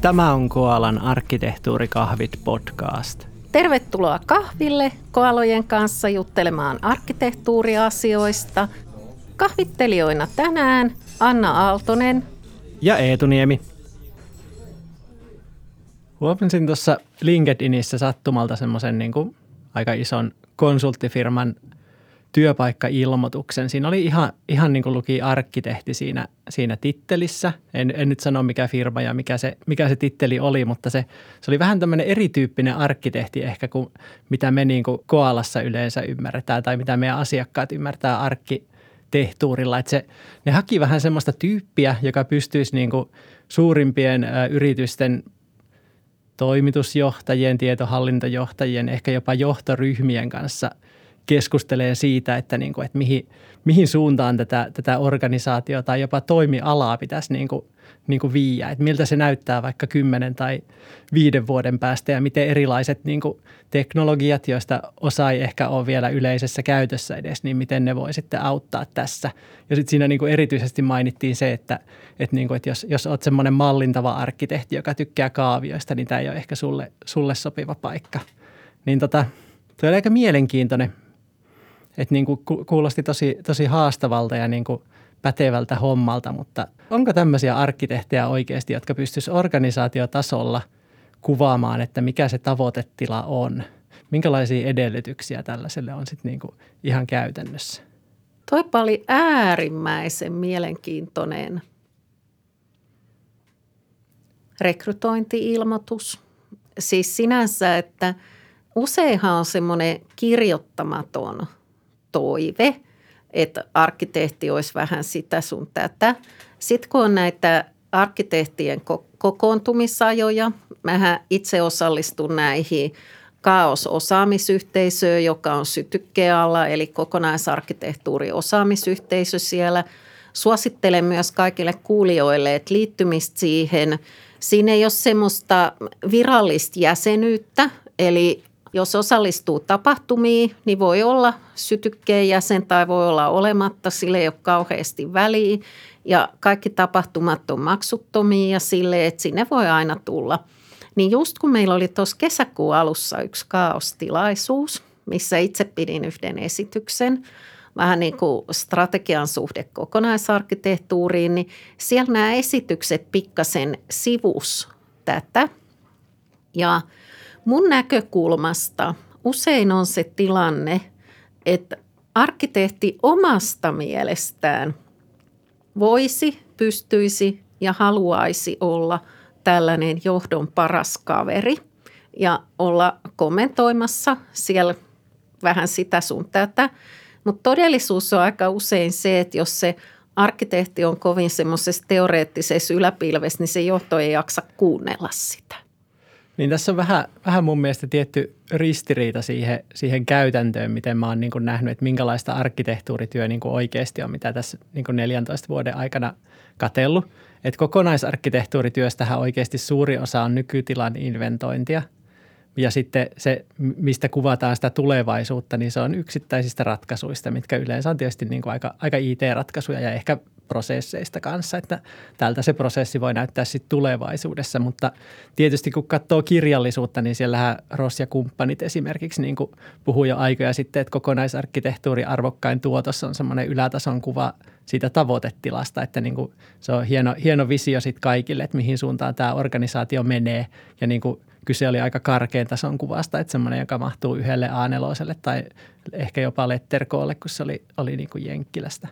Tämä on Koalan arkkitehtuurikahvit podcast. Tervetuloa kahville koalojen kanssa juttelemaan arkkitehtuuriasioista. Kahvittelijoina tänään Anna Aaltonen ja Eetu Niemi. Huomasin tuossa LinkedInissä sattumalta semmoisen niin aika ison konsulttifirman työpaikkailmoituksen. Siinä oli ihan, ihan niin kuin luki arkkitehti siinä, siinä tittelissä. En, en nyt sano mikä firma ja mikä se, mikä se titteli oli, mutta se, se oli vähän tämmöinen erityyppinen arkkitehti ehkä kuin mitä me niin kuin Koalassa yleensä ymmärretään tai mitä meidän asiakkaat ymmärtää arkkitehtuurilla. Että se, ne haki vähän semmoista tyyppiä, joka pystyisi niin kuin suurimpien ä, yritysten toimitusjohtajien, tietohallintojohtajien, ehkä jopa johtoryhmien kanssa – keskustelee siitä, että, niin kuin, että mihin, mihin suuntaan tätä, tätä organisaatiota tai jopa toimialaa pitäisi niin kuin, niin kuin viiä. Että miltä se näyttää vaikka kymmenen tai viiden vuoden päästä ja miten erilaiset niin kuin teknologiat, joista osa ei ehkä ole vielä yleisessä käytössä edes, niin miten ne voi sitten auttaa tässä. Ja sitten siinä niin kuin erityisesti mainittiin se, että, että, niin kuin, että jos, jos olet semmoinen mallintava arkkitehti, joka tykkää kaavioista, niin tämä ei ole ehkä sulle, sulle sopiva paikka. Niin tota, tuo oli aika mielenkiintoinen että niin kuin kuulosti tosi, tosi haastavalta ja niin kuin pätevältä hommalta, mutta onko tämmöisiä arkkitehtejä oikeasti, jotka pystyisivät organisaatiotasolla kuvaamaan, että mikä se tavoitetila on? Minkälaisia edellytyksiä tällaiselle on sitten niin kuin ihan käytännössä? Toipa oli äärimmäisen mielenkiintoinen rekrytointiilmoitus. Siis sinänsä, että useinhan on semmoinen kirjoittamaton – toive, että arkkitehti olisi vähän sitä sun tätä. Sitten kun on näitä arkkitehtien kokoontumisajoja, mä itse osallistun näihin kaososaamisyhteisöön, joka on sytykkealla, eli kokonaisarkkitehtuuri osaamisyhteisö siellä. Suosittelen myös kaikille kuulijoille, että liittymistä siihen. Siinä ei ole semmoista virallista jäsenyyttä, eli jos osallistuu tapahtumiin, niin voi olla sytykkeen jäsen tai voi olla olematta, sille ei ole kauheasti väliä. Ja kaikki tapahtumat on maksuttomia ja sille, että sinne voi aina tulla. Niin just kun meillä oli tuossa kesäkuun alussa yksi kaostilaisuus, missä itse pidin yhden esityksen, vähän niin kuin strategian suhde kokonaisarkkitehtuuriin, niin siellä nämä esitykset pikkasen sivus tätä. Ja – Mun näkökulmasta usein on se tilanne, että arkkitehti omasta mielestään voisi, pystyisi ja haluaisi olla tällainen johdon paras kaveri ja olla kommentoimassa siellä vähän sitä sun tätä. Mutta todellisuus on aika usein se, että jos se arkkitehti on kovin semmoisessa teoreettisessa yläpilvessä, niin se johto ei jaksa kuunnella sitä. Niin tässä on vähän, vähän mun mielestä tietty ristiriita siihen, siihen käytäntöön, miten mä oon niin kuin nähnyt, että minkälaista arkkitehtuurityö niin kuin oikeasti on, mitä tässä niin kuin 14 vuoden aikana katellut. Että kokonaisarkkitehtuurityöstähän oikeasti suuri osa on nykytilan inventointia – ja sitten se, mistä kuvataan sitä tulevaisuutta, niin se on yksittäisistä ratkaisuista, mitkä yleensä on tietysti niin kuin aika, aika IT-ratkaisuja ja ehkä prosesseista kanssa, että tältä se prosessi voi näyttää sitten tulevaisuudessa, mutta tietysti kun katsoo kirjallisuutta, niin siellähän Ross ja kumppanit esimerkiksi niin kuin puhuu jo aikoja sitten, että kokonaisarkkitehtuuri arvokkain tuotos on semmoinen ylätason kuva siitä tavoitetilasta, että niin kuin se on hieno, hieno visio sitten kaikille, että mihin suuntaan tämä organisaatio menee ja niin kuin kyse oli aika karkean tason kuvasta, että semmoinen, joka mahtuu yhdelle a tai ehkä jopa letterkoolle, kun se oli, oli niin kuin Jenkkilästä.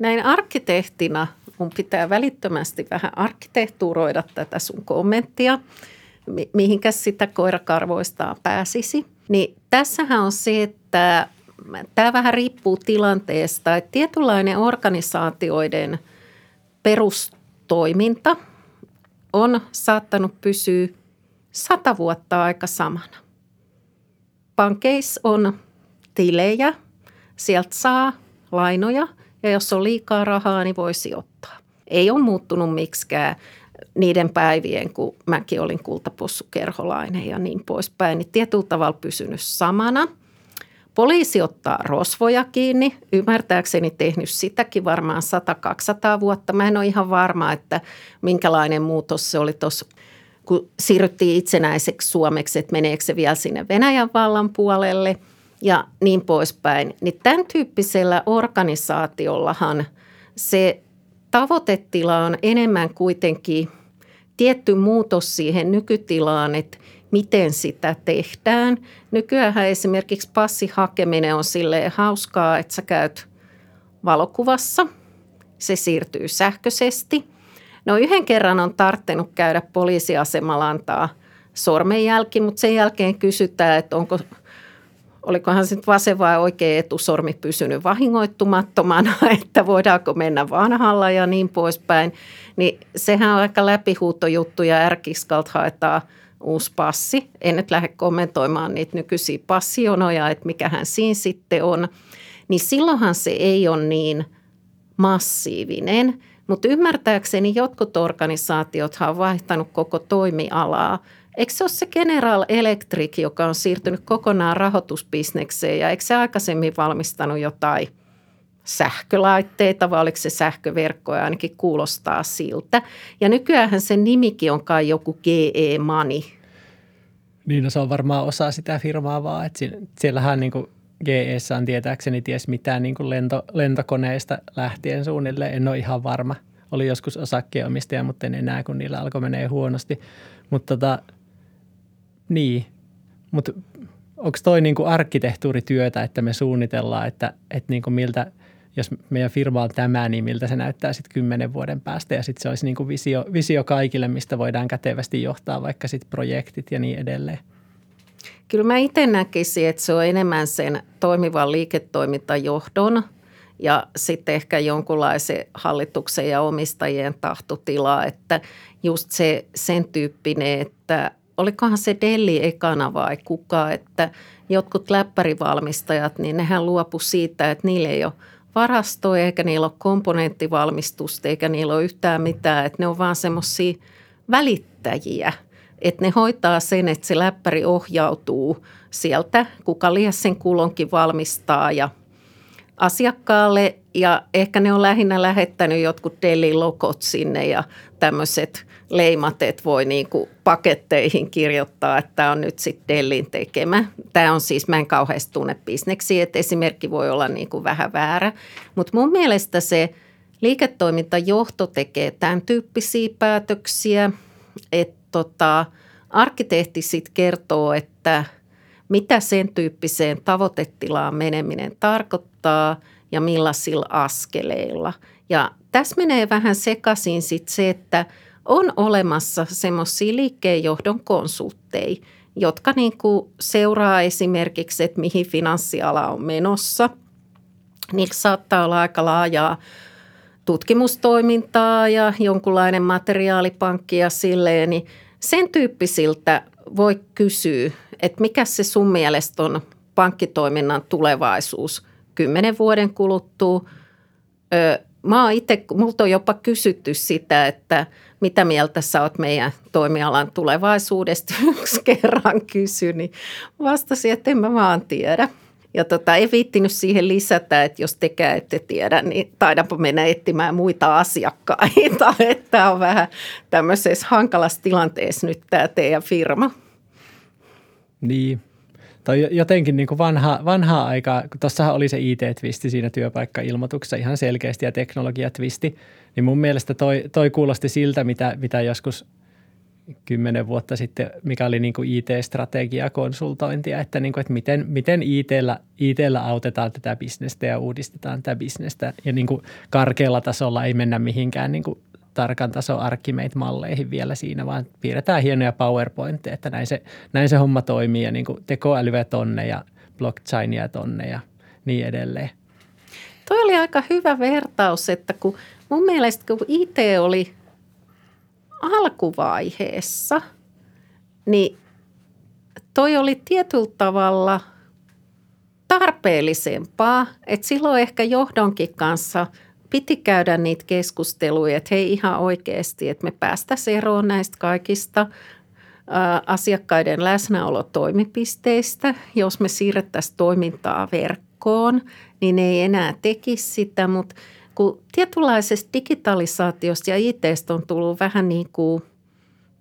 Näin arkkitehtina mun pitää välittömästi vähän arkkitehtuuroida tätä sun kommenttia, mihinkä sitä koirakarvoistaan pääsisi. Niin tässähän on se, että tämä vähän riippuu tilanteesta, että tietynlainen organisaatioiden perustoiminta on saattanut pysyä sata vuotta aika samana. Pankeissa on tilejä, sieltä saa lainoja ja jos on liikaa rahaa, niin voi sijoittaa. Ei ole muuttunut miksikään niiden päivien, kun mäkin olin kultapossukerholainen ja niin poispäin, niin tietyllä tavalla pysynyt samana. Poliisi ottaa rosvoja kiinni, ymmärtääkseni tehnyt sitäkin varmaan 100-200 vuotta. Mä en ole ihan varma, että minkälainen muutos se oli tuossa kun siirryttiin itsenäiseksi Suomeksi, että meneekö se vielä sinne Venäjän vallan puolelle ja niin poispäin. Niin tämän tyyppisellä organisaatiollahan se tavoitetila on enemmän kuitenkin tietty muutos siihen nykytilaan, että miten sitä tehdään. Nykyään esimerkiksi passihakeminen on silleen hauskaa, että sä käyt valokuvassa. Se siirtyy sähköisesti. No yhden kerran on tarttenut käydä poliisiasemalla antaa sormenjälki, mutta sen jälkeen kysytään, että onko, olikohan se vasen vai oikea etusormi pysynyt vahingoittumattomana, että voidaanko mennä vanhalla ja niin poispäin. Niin sehän on aika läpihuutojuttu ja ärkiskalt haetaan – uusi passi. En nyt lähde kommentoimaan niitä nykyisiä passionoja, että mikähän siinä sitten on. Niin silloinhan se ei ole niin massiivinen. Mutta ymmärtääkseni jotkut organisaatiot on vaihtanut koko toimialaa. Eikö se ole se General Electric, joka on siirtynyt kokonaan rahoitusbisnekseen ja eikö se aikaisemmin valmistanut jotain – sähkölaitteita vai oliko se sähköverkkoja, ainakin kuulostaa siltä. Ja nykyään se nimikin on kai joku GE Money. Niin, no se on varmaan osa sitä firmaa vaan, että siellähän niin kuin GEssä on tietääkseni ties mitään niin kuin lento, lentokoneista lähtien suunnilleen. En ole ihan varma. Oli joskus osakkeenomistaja, mutta en enää, kun niillä alkoi menee huonosti. Mutta tota, niin, mutta onko toi niin kuin arkkitehtuurityötä, että me suunnitellaan, että, että niin kuin miltä – jos meidän firma on tämä, niin miltä se näyttää sitten kymmenen vuoden päästä. Ja sitten se olisi niin kuin visio, visio kaikille, mistä voidaan kätevästi johtaa vaikka sitten projektit ja niin edelleen. Kyllä mä itse näkisin, että se on enemmän sen toimivan liiketoimintajohdon ja sitten ehkä jonkunlaisen hallituksen ja omistajien tahtotila, että just se sen tyyppinen, että olikohan se Delli ekana vai kuka, että jotkut läppärivalmistajat, niin nehän luopu siitä, että niille ei ole varastoja, eikä niillä ole komponenttivalmistusta, eikä niillä ole yhtään mitään. Että ne on vaan semmoisia välittäjiä, että ne hoitaa sen, että se läppäri ohjautuu sieltä, kuka liias sen kulonkin valmistaa ja asiakkaalle. Ja ehkä ne on lähinnä lähettänyt jotkut Deli-lokot sinne ja tämmöiset leimat, että voi niin kuin paketteihin kirjoittaa, että tämä on nyt sitten Dellin tekemä. Tämä on siis, mä en kauheasti tunne bisneksiä, että esimerkki voi olla niin kuin vähän väärä. Mutta mun mielestä se liiketoimintajohto tekee tämän tyyppisiä päätöksiä, että tota, arkkitehti sitten kertoo, että mitä sen tyyppiseen tavoitetilaan meneminen tarkoittaa ja millaisilla askeleilla. Ja tässä menee vähän sekaisin sitten se, että – on olemassa semmoisia liikkeenjohdon konsultteja, jotka niin kuin seuraa esimerkiksi, että mihin finanssiala on menossa. Niillä saattaa olla aika laajaa tutkimustoimintaa ja jonkunlainen materiaalipankki ja silleen, niin sen tyyppisiltä voi kysyä, että mikä se sun mielestä on pankkitoiminnan tulevaisuus kymmenen vuoden kuluttua. Mä oon itse, multa on jopa kysytty sitä, että – mitä mieltä sä oot meidän toimialan tulevaisuudesta yksi kerran kysy, niin vastasin, että en mä vaan tiedä. Ja tota, ei viittinyt siihen lisätä, että jos tekään ette tiedä, niin taidanpa mennä etsimään muita asiakkaita. Että tämä on vähän tämmöisessä hankalassa tilanteessa nyt tämä teidän firma. Niin, tai jotenkin niin kuin vanha, vanhaa aikaa, kun tuossahan oli se IT-twisti siinä työpaikka-ilmoituksessa ihan selkeästi ja teknologia-twisti, niin mun mielestä toi, toi kuulosti siltä, mitä, mitä joskus kymmenen vuotta sitten, mikä oli niin kuin IT-strategiakonsultointia, että, niin kuin, että miten, miten ITllä, ITllä autetaan tätä bisnestä ja uudistetaan tätä bisnestä. Ja niin kuin karkealla tasolla ei mennä mihinkään niin kuin tarkan taso Archimate-malleihin vielä siinä, vaan piirretään hienoja PowerPointteja, että näin se, näin se homma toimii ja niin kuin tekoälyä tonne ja blockchainia tonne ja niin edelleen. Toi oli aika hyvä vertaus, että kun mun mielestä kun IT oli alkuvaiheessa, niin toi oli tietyllä tavalla tarpeellisempaa, että silloin ehkä johdonkin kanssa – piti käydä niitä keskusteluja, että hei ihan oikeasti, että me päästäisiin eroon näistä kaikista asiakkaiden läsnäolotoimipisteistä. Jos me siirrettäisiin toimintaa verkkoon, niin ei enää tekisi sitä, mutta kun tietynlaisesta digitalisaatiosta ja ITstä on tullut vähän niin kuin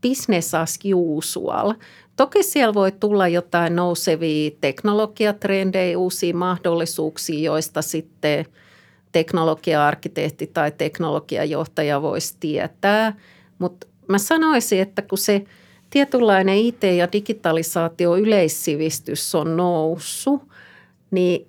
business as usual. Toki siellä voi tulla jotain nousevia teknologiatrendejä, uusia mahdollisuuksia, joista sitten teknologia-arkkitehti tai teknologiajohtaja voisi tietää. Mutta mä sanoisin, että kun se tietynlainen IT- ja digitalisaatio yleissivistys on noussut, niin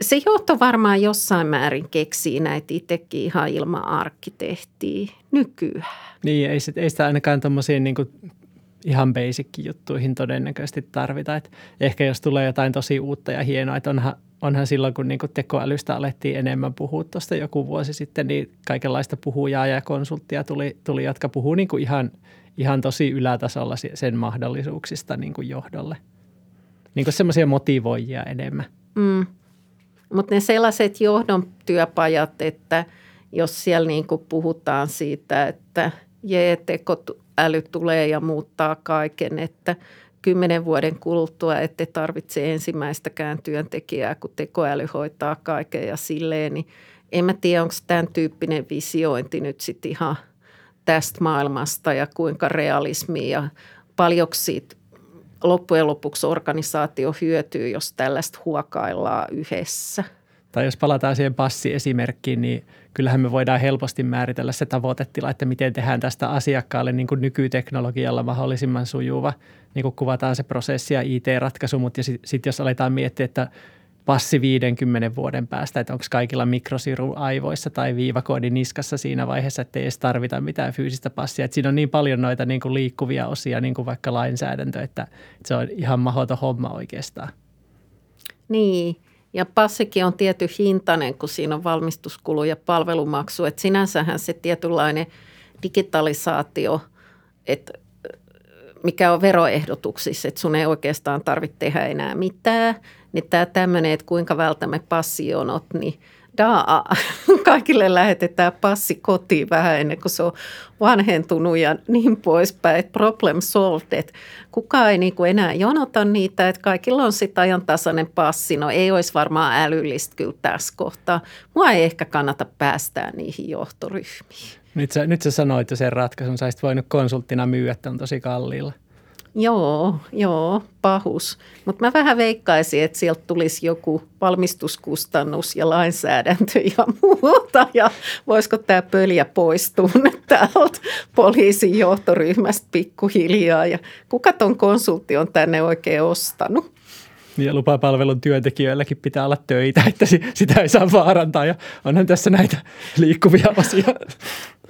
se johto varmaan jossain määrin keksii näitä itsekin ihan ilman arkkitehtiä nykyään. Niin, ei, ei sitä ainakaan tuommoisiin niin ihan basic juttuihin todennäköisesti tarvita. Et ehkä jos tulee jotain tosi uutta ja hienoa, että onhan, onhan silloin, kun niin tekoälystä alettiin enemmän puhua tuosta joku vuosi sitten, niin kaikenlaista puhujaa ja konsulttia tuli, tuli jotka puhuu niin ihan, ihan tosi ylätasolla sen mahdollisuuksista niin johdolle. Niin semmoisia motivoijia enemmän. Mm. Mutta ne sellaiset johdon työpajat, että jos siellä niin kuin puhutaan siitä, että jee, tekoäly tulee ja muuttaa kaiken, että kymmenen vuoden kuluttua ette tarvitse ensimmäistäkään työntekijää, kun tekoäly hoitaa kaiken ja silleen, niin en mä tiedä, onko tämän tyyppinen visiointi nyt sitten ihan tästä maailmasta ja kuinka realismi ja paljonko siitä loppujen lopuksi organisaatio hyötyy, jos tällaista huokaillaan yhdessä. Tai jos palataan siihen passiesimerkkiin, niin kyllähän me voidaan helposti määritellä se tavoitetila, että miten tehdään tästä asiakkaalle niin kuin nykyteknologialla mahdollisimman sujuva. Niin kuin kuvataan se prosessi ja IT-ratkaisu, mutta sitten sit jos aletaan miettiä, että passi 50 vuoden päästä, että onko kaikilla mikrosiru aivoissa tai viivakoodi niskassa siinä vaiheessa, että ei edes tarvita mitään fyysistä passia. Että siinä on niin paljon noita niin kuin liikkuvia osia, niin kuin vaikka lainsäädäntö, että, että se on ihan mahdoton homma oikeastaan. Niin, ja passikin on tietty hintainen, kun siinä on valmistuskulu ja palvelumaksu. Että sinänsähän se tietynlainen digitalisaatio, että mikä on veroehdotuksissa, että sun ei oikeastaan tarvitse tehdä enää mitään – niin tämä tämmöinen, että kuinka vältämme passionot, niin daa, kaikille lähetetään passi kotiin vähän ennen kuin se on vanhentunut ja niin poispäin, että problem solved, että kukaan ei niin kuin enää jonota niitä, että kaikilla on sitten ajantasainen passi, no ei olisi varmaan älyllistä kyllä tässä kohtaa. Mua ei ehkä kannata päästää niihin johtoryhmiin. Nyt sä, nyt sä sanoit jo sen ratkaisun, sä voinut konsulttina myyä, että on tosi kalliilla. Joo, joo, pahus. Mutta mä vähän veikkaisin, että sieltä tulisi joku valmistuskustannus ja lainsäädäntö ja muuta. Ja voisiko tämä pöljä poistua täältä poliisin johtoryhmästä pikkuhiljaa. Ja kuka ton konsultti on tänne oikein ostanut? Ja lupapalvelun työntekijöilläkin pitää olla töitä, että sitä ei saa vaarantaa. Ja onhan tässä näitä liikkuvia osia.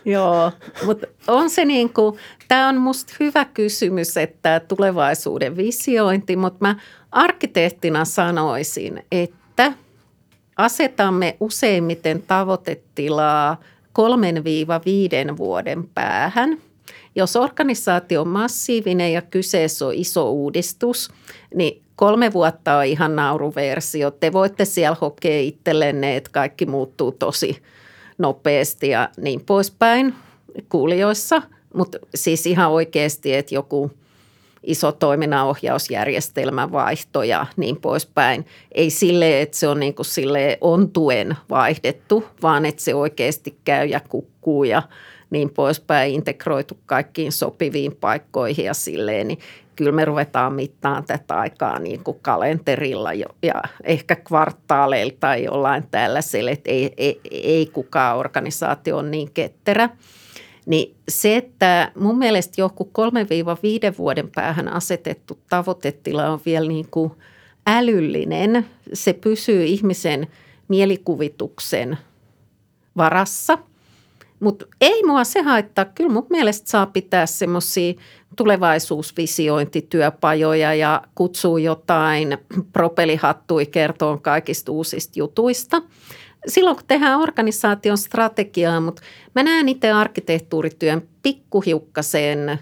Joo, mutta on se niin kuin, tämä on musta hyvä kysymys, että tulevaisuuden visiointi, mutta mä arkkitehtina sanoisin, että asetamme useimmiten tavoitetilaa kolmen viiva viiden vuoden päähän. Jos organisaatio on massiivinen ja kyseessä on iso uudistus, niin kolme vuotta on ihan nauruversio. Te voitte siellä hokea itsellenne, että kaikki muuttuu tosi nopeasti ja niin poispäin kuulijoissa. Mutta siis ihan oikeasti, että joku iso toiminnanohjausjärjestelmän vaihto ja niin poispäin. Ei sille, että se on niin kuin sille ontuen vaihdettu, vaan että se oikeasti käy ja kukkuu ja niin poispäin, integroitu kaikkiin sopiviin paikkoihin ja silleen, niin kyllä me ruvetaan mittaan tätä aikaa niin kuin kalenterilla jo, ja ehkä kvartaaleilla tai jollain tällaisella, että ei, ei, ei kukaan organisaatio ole niin ketterä. Niin se, että mun mielestä joku 3-5 vuoden päähän asetettu tavoitetila on vielä niin kuin älyllinen. Se pysyy ihmisen mielikuvituksen varassa – mutta ei mua se haittaa. Kyllä mun mielestä saa pitää semmoisia tulevaisuusvisiointityöpajoja ja kutsuu jotain propelihattui kertoon kaikista uusista jutuista. Silloin kun tehdään organisaation strategiaa, mutta mä näen itse arkkitehtuurityön pikkuhiukkaseen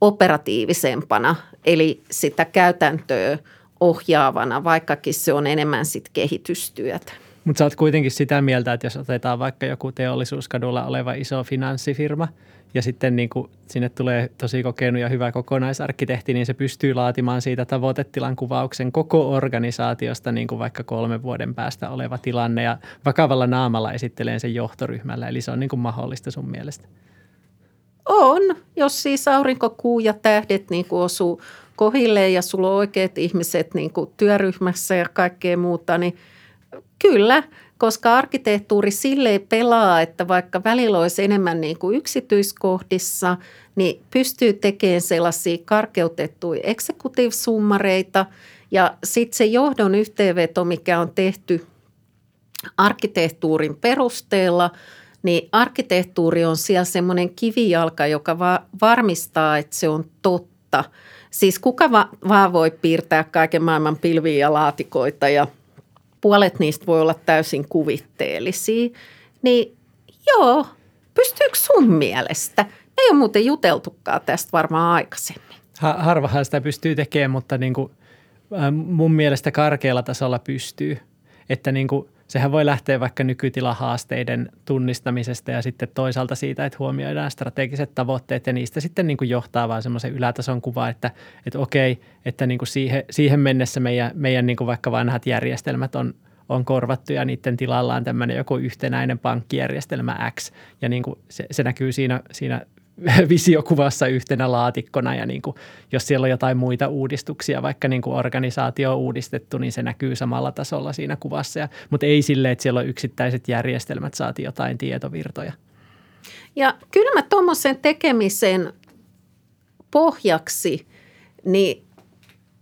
operatiivisempana, eli sitä käytäntöä ohjaavana, vaikkakin se on enemmän sit kehitystyötä. Mutta sä oot kuitenkin sitä mieltä, että jos otetaan vaikka joku teollisuuskadulla oleva iso finanssifirma ja sitten niin kuin sinne tulee tosi kokenut ja hyvä kokonaisarkkitehti, niin se pystyy laatimaan siitä tavoitetilan kuvauksen koko organisaatiosta niin kuin vaikka kolmen vuoden päästä oleva tilanne ja vakavalla naamalla esittelee sen johtoryhmällä. Eli se on niin kuin mahdollista sun mielestä. On, jos siis aurinko, kuu ja tähdet niin kuin osuu kohilleen ja sulla on oikeat ihmiset niin kuin työryhmässä ja kaikkea muuta, niin kyllä, koska arkkitehtuuri silleen pelaa, että vaikka välillä olisi enemmän niin kuin yksityiskohdissa, niin pystyy tekemään sellaisia karkeutettuja executive-summareita ja sitten se johdon yhteenveto, mikä on tehty arkkitehtuurin perusteella – niin arkkitehtuuri on siellä semmoinen kivijalka, joka va- varmistaa, että se on totta. Siis kuka va- vaan voi piirtää kaiken maailman pilviä ja laatikoita ja puolet niistä voi olla täysin kuvitteellisia. Niin joo, pystyykö sun mielestä? Me ei ole muuten juteltukaan tästä varmaan aikaisemmin. Harvahan sitä pystyy tekemään, mutta niin kuin, mun mielestä karkealla tasolla pystyy. Että niin kuin, sehän voi lähteä vaikka nykytilahaasteiden tunnistamisesta ja sitten toisaalta siitä, että huomioidaan strategiset tavoitteet ja niistä sitten niin kuin johtaa vaan semmoisen ylätason kuva, että, että okei, että niin kuin siihen, siihen mennessä meidän, meidän niin kuin vaikka vanhat järjestelmät on, on korvattu ja niiden tilalla on tämmöinen joku yhtenäinen pankkijärjestelmä X. Ja niin kuin se, se näkyy siinä, siinä visiokuvassa yhtenä laatikkona ja niin kuin, jos siellä on jotain muita uudistuksia, vaikka niin kuin organisaatio on uudistettu, niin se näkyy samalla tasolla siinä kuvassa. Ja, mutta ei sille, että siellä on yksittäiset järjestelmät saati jotain tietovirtoja. Ja kyllä mä tuommoisen tekemisen pohjaksi, niin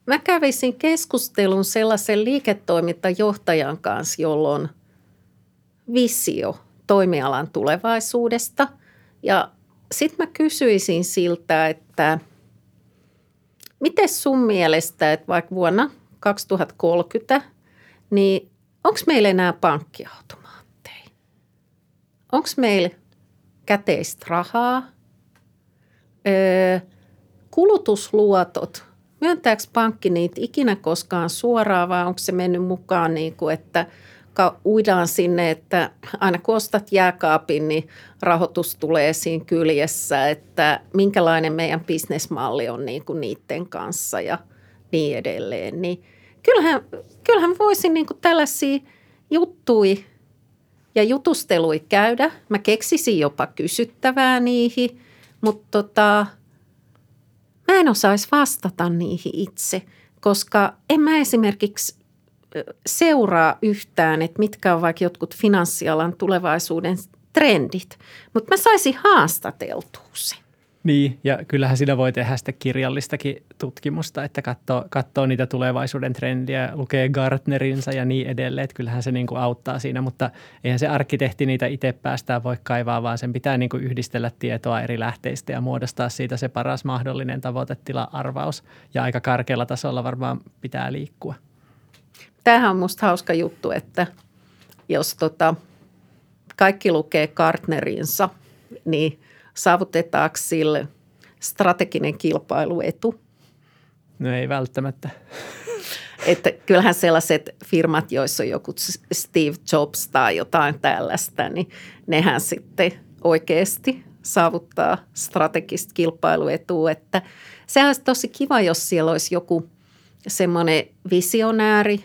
mä kävisin keskustelun sellaisen liiketoimintajohtajan kanssa, jolla on visio toimialan tulevaisuudesta. Ja sitten mä kysyisin siltä, että miten sun mielestä, että vaikka vuonna 2030, niin onko meillä enää pankkiautomaatteja? Onko meillä käteistä rahaa? Öö, kulutusluotot, myöntääkö pankki niitä ikinä koskaan suoraan vai onko se mennyt mukaan niin kuin, että – uidaan sinne, että aina kun ostat jääkaapin, niin rahoitus tulee siinä kyljessä, että minkälainen meidän bisnesmalli on niin kuin niiden kanssa ja niin edelleen. Niin kyllähän, kyllähän voisin niin kuin tällaisia juttui ja jutustelui käydä. Mä keksisin jopa kysyttävää niihin, mutta tota, mä en osaisi vastata niihin itse, koska en mä esimerkiksi seuraa yhtään, että mitkä on vaikka jotkut finanssialan tulevaisuuden trendit, mutta mä saisin haastateltua sen. Niin, ja kyllähän siinä voi tehdä sitä kirjallistakin tutkimusta, että katsoo, katsoo niitä tulevaisuuden trendiä, lukee Gartnerinsa ja niin edelleen, että kyllähän se niin kuin auttaa siinä, mutta eihän se arkkitehti niitä itse päästään voi kaivaa, vaan sen pitää niin kuin yhdistellä tietoa eri lähteistä ja muodostaa siitä se paras mahdollinen tavoitetila-arvaus, ja aika karkealla tasolla varmaan pitää liikkua tämähän on musta hauska juttu, että jos tota, kaikki lukee Gartnerinsa, niin saavutetaanko sille strateginen kilpailuetu? No ei välttämättä. Että kyllähän sellaiset firmat, joissa on joku Steve Jobs tai jotain tällaista, niin nehän sitten oikeasti saavuttaa strategista kilpailuetua. Että sehän olisi tosi kiva, jos siellä olisi joku semmoinen visionääri,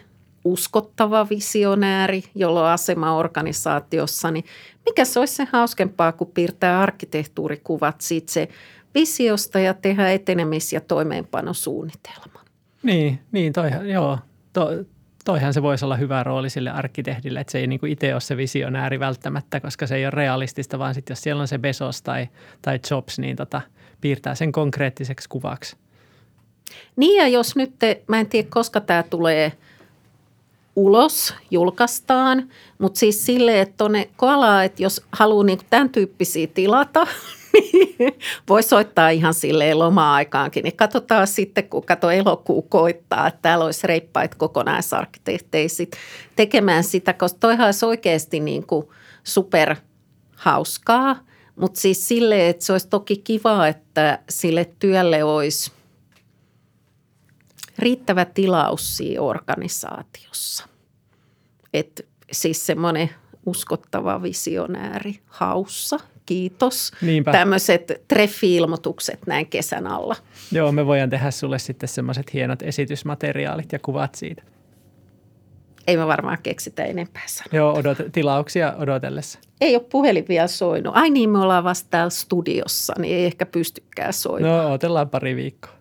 uskottava visionääri, jolla on asema organisaatiossa, niin mikä se olisi se hauskempaa, kuin piirtää arkkitehtuurikuvat siitä se visiosta ja tehdä etenemis- ja toimeenpanosuunnitelma. Niin, niin toihan, joo. To, toihan se voisi olla hyvä rooli sille arkkitehdille, että se ei niin kuin itse ole se visionääri välttämättä, koska se ei ole realistista, vaan sitten jos siellä on se Bezos tai, tai Jobs, niin tota, piirtää sen konkreettiseksi kuvaksi. Niin ja jos nyt, te, mä en tiedä koska tämä tulee – ulos, julkaistaan, mutta siis silleen, että tuonne koalaa, että jos haluaa niin tämän tyyppisiä tilata, niin voi soittaa ihan silleen loma-aikaankin. Niin katsotaan sitten, kun kato elokuu koittaa, että täällä olisi reippait kokonaisarkkitehteisit tekemään sitä, koska toihan olisi oikeasti niin kuin super hauskaa, mutta siis silleen, että se olisi toki kiva, että sille työlle olisi riittävä tilaus siinä organisaatiossa. Et siis semmoinen uskottava visionääri haussa. Kiitos. Niinpä. Tämmöiset treffi-ilmoitukset näin kesän alla. Joo, me voidaan tehdä sulle sitten semmoiset hienot esitysmateriaalit ja kuvat siitä. ei me varmaan keksitä enempää sanoa. Joo, odot, tilauksia odotellessa. Ei ole puhelin vielä soinut. Ai niin, me ollaan vasta täällä studiossa, niin ei ehkä pystykään soimaan. No, otellaan pari viikkoa.